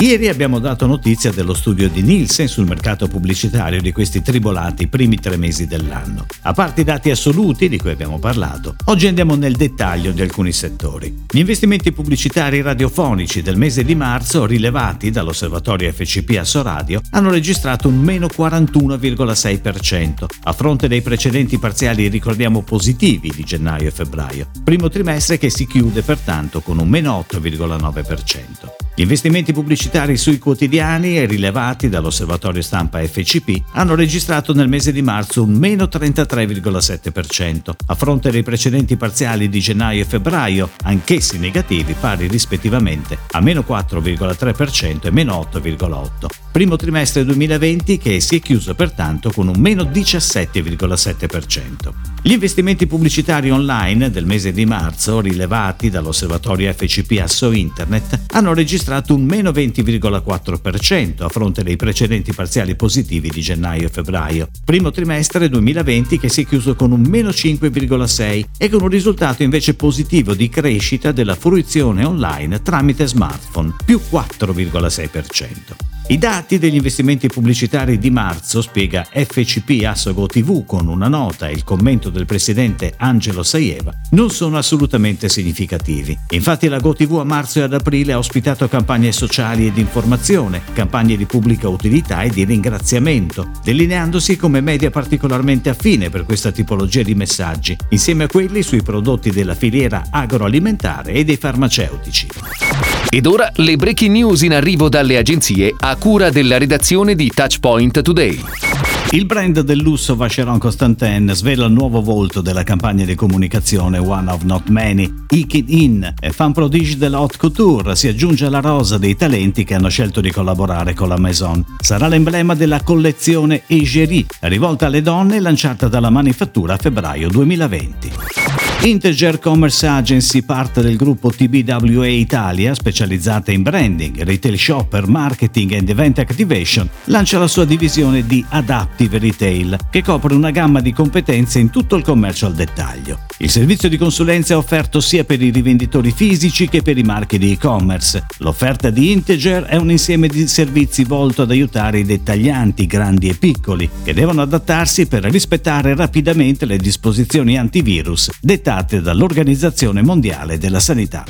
Ieri abbiamo dato notizia dello studio di Nielsen sul mercato pubblicitario di questi tribolati primi tre mesi dell'anno. A parte i dati assoluti di cui abbiamo parlato, oggi andiamo nel dettaglio di alcuni settori. Gli investimenti pubblicitari radiofonici del mese di marzo, rilevati dall'osservatorio FCP Assoradio, hanno registrato un meno 41,6%, a fronte dei precedenti parziali ricordiamo positivi di gennaio e febbraio. Primo trimestre che si chiude pertanto con un meno 8,9%. Gli investimenti pubblicitari sui quotidiani, rilevati dall'osservatorio stampa FCP, hanno registrato nel mese di marzo un meno 33,7%, a fronte dei precedenti parziali di gennaio e febbraio, anch'essi negativi, pari rispettivamente a meno 4,3% e meno 8,8%. Primo trimestre 2020 che si è chiuso pertanto con un meno 17,7%. Gli investimenti pubblicitari online del mese di marzo, rilevati dall'osservatorio FCP Asso Internet, hanno registrato un meno 20,4% a fronte dei precedenti parziali positivi di gennaio e febbraio. Primo trimestre 2020 che si è chiuso con un meno 5,6% e con un risultato invece positivo di crescita della fruizione online tramite smartphone, più 4,6%. I dati degli investimenti pubblicitari di marzo, spiega FCP Assogo TV con una nota e il commento del presidente Angelo Saieva, non sono assolutamente significativi. Infatti la GoTV a marzo e ad aprile ha ospitato campagne sociali e di informazione, campagne di pubblica utilità e di ringraziamento, delineandosi come media particolarmente affine per questa tipologia di messaggi, insieme a quelli sui prodotti della filiera agroalimentare e dei farmaceutici. Ed ora le breaking news in arrivo dalle agenzie a cura della redazione di Touchpoint Today. Il brand del lusso Vacheron Constantin svela il nuovo volto della campagna di comunicazione One of Not Many. Ikin In, fan prodige della haute couture, si aggiunge alla rosa dei talenti che hanno scelto di collaborare con la Maison. Sarà l'emblema della collezione Egérie, rivolta alle donne lanciata dalla manifattura a febbraio 2020. Integer Commerce Agency, parte del gruppo TBWA Italia, specializzata in branding, retail shopper, marketing and event activation, lancia la sua divisione di Adaptive Retail, che copre una gamma di competenze in tutto il commercio al dettaglio. Il servizio di consulenza è offerto sia per i rivenditori fisici che per i marchi di e-commerce. L'offerta di Integer è un insieme di servizi volto ad aiutare i dettaglianti, grandi e piccoli, che devono adattarsi per rispettare rapidamente le disposizioni antivirus dettate dettate dall'Organizzazione Mondiale della Sanità.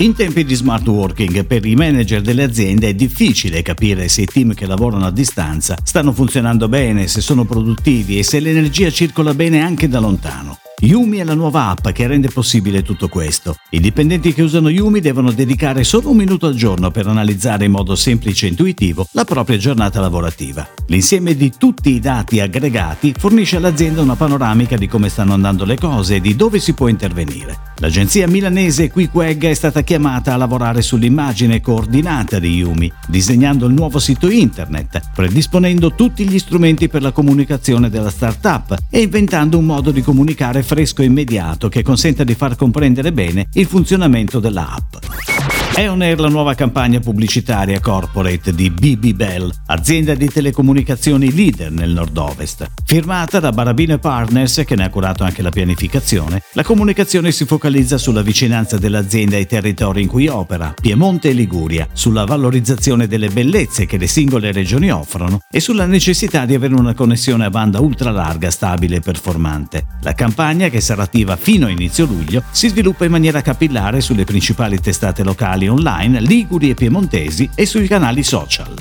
In tempi di smart working per i manager delle aziende è difficile capire se i team che lavorano a distanza stanno funzionando bene, se sono produttivi e se l'energia circola bene anche da lontano. Yumi è la nuova app che rende possibile tutto questo. I dipendenti che usano Yumi devono dedicare solo un minuto al giorno per analizzare in modo semplice e intuitivo la propria giornata lavorativa. L'insieme di tutti i dati aggregati fornisce all'azienda una panoramica di come stanno andando le cose e di dove si può intervenire. L'agenzia milanese QuickWeg è stata chiamata a lavorare sull'immagine coordinata di Yumi, disegnando il nuovo sito internet, predisponendo tutti gli strumenti per la comunicazione della startup e inventando un modo di comunicare fresco e immediato che consenta di far comprendere bene il funzionamento della app. È on air la nuova campagna pubblicitaria corporate di BB Bell, azienda di telecomunicazioni leader nel nord-ovest. Firmata da Barabine Partners, che ne ha curato anche la pianificazione, la comunicazione si focalizza sulla vicinanza dell'azienda ai territori in cui opera, Piemonte e Liguria, sulla valorizzazione delle bellezze che le singole regioni offrono e sulla necessità di avere una connessione a banda ultralarga stabile e performante. La campagna, che sarà attiva fino a inizio luglio, si sviluppa in maniera capillare sulle principali testate locali online liguri e piemontesi e sui canali social.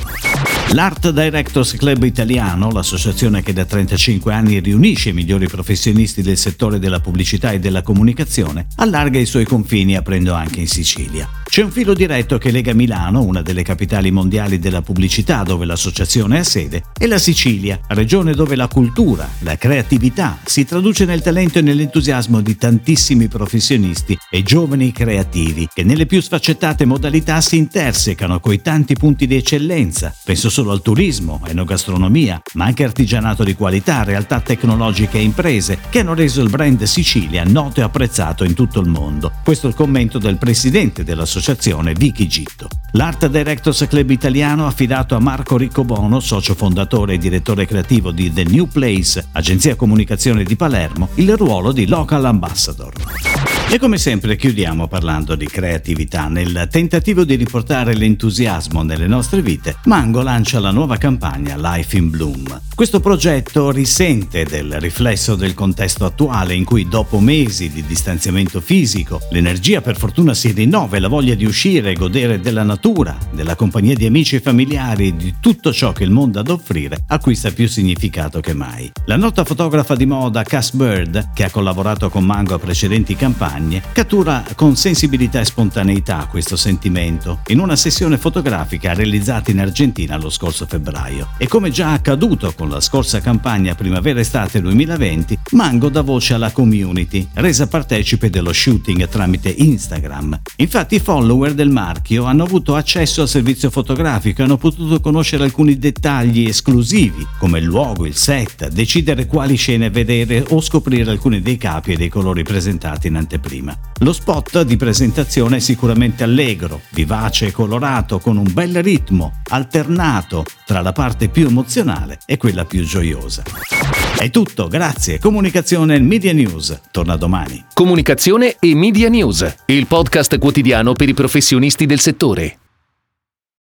L'Art Directors Club Italiano, l'associazione che da 35 anni riunisce i migliori professionisti del settore della pubblicità e della comunicazione, allarga i suoi confini aprendo anche in Sicilia. C'è un filo diretto che lega Milano, una delle capitali mondiali della pubblicità dove l'associazione ha sede, e la Sicilia, regione dove la cultura, la creatività si traduce nel talento e nell'entusiasmo di tantissimi professionisti e giovani creativi che nelle più sfaccettate modalità si intersecano coi tanti punti di eccellenza. Penso solo al turismo, enogastronomia, ma anche artigianato di qualità, realtà tecnologiche e imprese che hanno reso il brand Sicilia noto e apprezzato in tutto il mondo. Questo è il commento del presidente dell'associazione dell'associazione Vicky. L'Art Directors Club italiano affidato a Marco Riccobono, socio fondatore e direttore creativo di The New Place, agenzia comunicazione di Palermo, il ruolo di Local Ambassador. E come sempre chiudiamo parlando di creatività. Nel tentativo di riportare l'entusiasmo nelle nostre vite, Mango lancia la nuova campagna Life in Bloom. Questo progetto risente del riflesso del contesto attuale in cui dopo mesi di distanziamento fisico l'energia per fortuna si rinnova e la voglia di uscire e godere della natura, della compagnia di amici e familiari, di tutto ciò che il mondo ha da offrire acquista più significato che mai. La nota fotografa di moda Cass Bird, che ha collaborato con Mango a precedenti campagne, cattura con sensibilità e spontaneità questo sentimento in una sessione fotografica realizzata in Argentina lo scorso febbraio. E come già accaduto con con la scorsa campagna primavera-estate 2020, Mango dà voce alla community, resa partecipe dello shooting tramite Instagram. Infatti i follower del marchio hanno avuto accesso al servizio fotografico e hanno potuto conoscere alcuni dettagli esclusivi, come il luogo, il set, decidere quali scene vedere o scoprire alcuni dei capi e dei colori presentati in anteprima. Lo spot di presentazione è sicuramente allegro, vivace e colorato, con un bel ritmo, alternato tra la parte più emozionale e quella più gioiosa. È tutto, grazie. Comunicazione e Media News. Torna domani. Comunicazione e Media News, il podcast quotidiano per i professionisti del settore.